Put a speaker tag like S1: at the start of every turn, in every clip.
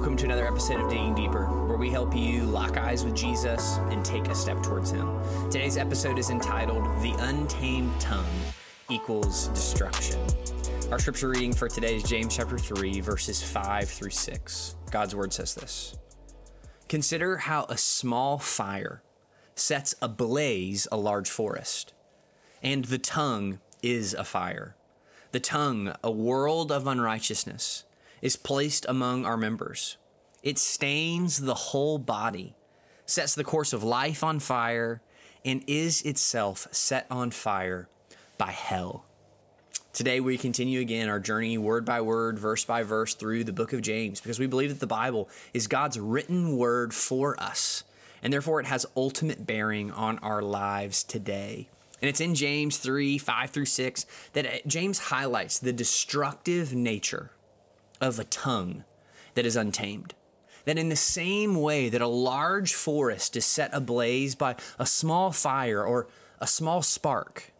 S1: Welcome to another episode of Digging Deeper, where we help you lock eyes with Jesus and take a step towards Him. Today's episode is entitled The Untamed Tongue Equals Destruction. Our scripture reading for today is James chapter 3, verses 5 through 6. God's word says this Consider how a small fire sets ablaze a large forest, and the tongue is a fire. The tongue, a world of unrighteousness is placed among our members. It stains the whole body, sets the course of life on fire, and is itself set on fire by hell. Today, we continue again our journey word by word, verse by verse through the book of James because we believe that the Bible is God's written word for us, and therefore it has ultimate bearing on our lives today. And it's in James 3 5 through 6 that James highlights the destructive nature of a tongue that is untamed. That in the same way that a large forest is set ablaze by a small fire or a small spark,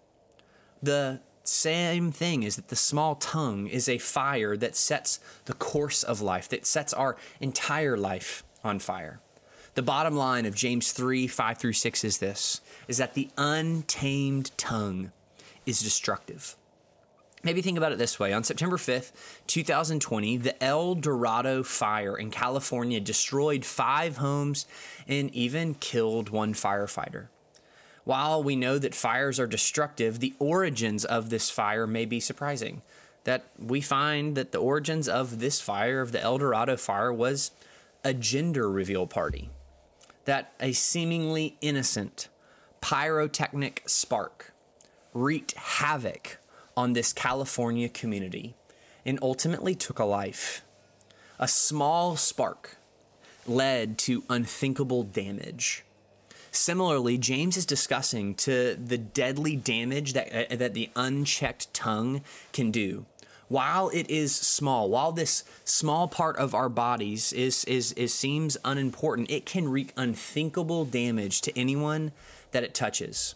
S1: the same thing is that the small tongue is a fire that sets the course of life, that sets our entire life on fire. The bottom line of James 3 5 through 6 is this is that the untamed tongue is destructive. Maybe think about it this way. On September 5th, 2020, the El Dorado fire in California destroyed five homes and even killed one firefighter. While we know that fires are destructive, the origins of this fire may be surprising. That we find that the origins of this fire, of the El Dorado fire, was a gender reveal party. That a seemingly innocent pyrotechnic spark wreaked havoc on this California community and ultimately took a life. A small spark led to unthinkable damage. Similarly, James is discussing to the deadly damage that, uh, that the unchecked tongue can do. While it is small, while this small part of our bodies is, is, is seems unimportant, it can wreak unthinkable damage to anyone that it touches.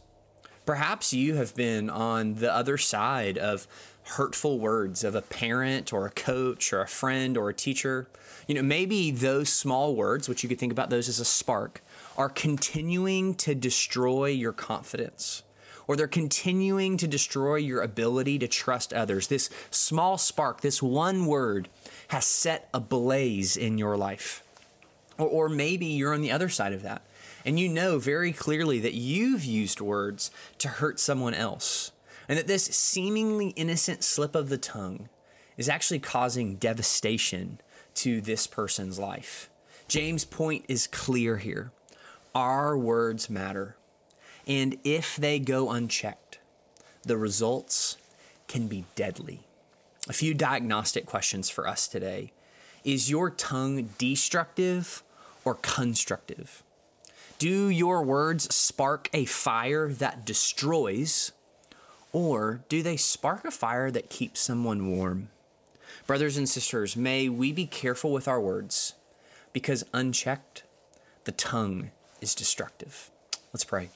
S1: Perhaps you have been on the other side of hurtful words of a parent or a coach or a friend or a teacher. You know, maybe those small words, which you could think about those as a spark, are continuing to destroy your confidence or they're continuing to destroy your ability to trust others. This small spark, this one word, has set a blaze in your life. Or, or maybe you're on the other side of that and you know very clearly that you've used words to hurt someone else, and that this seemingly innocent slip of the tongue is actually causing devastation to this person's life. James' point is clear here. Our words matter. And if they go unchecked, the results can be deadly. A few diagnostic questions for us today. Is your tongue destructive or constructive? Do your words spark a fire that destroys, or do they spark a fire that keeps someone warm? Brothers and sisters, may we be careful with our words, because unchecked, the tongue is destructive. Let's pray.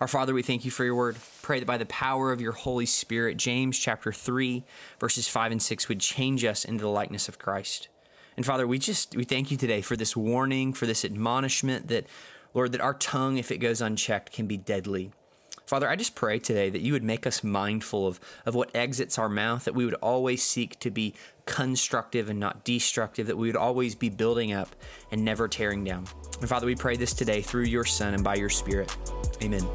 S1: Our Father, we thank you for your word. Pray that by the power of your Holy Spirit, James chapter 3, verses 5 and 6 would change us into the likeness of Christ. And Father, we just we thank you today for this warning, for this admonishment that Lord, that our tongue, if it goes unchecked, can be deadly. Father, I just pray today that you would make us mindful of, of what exits our mouth, that we would always seek to be constructive and not destructive, that we would always be building up and never tearing down. And Father, we pray this today through your Son and by your Spirit. Amen.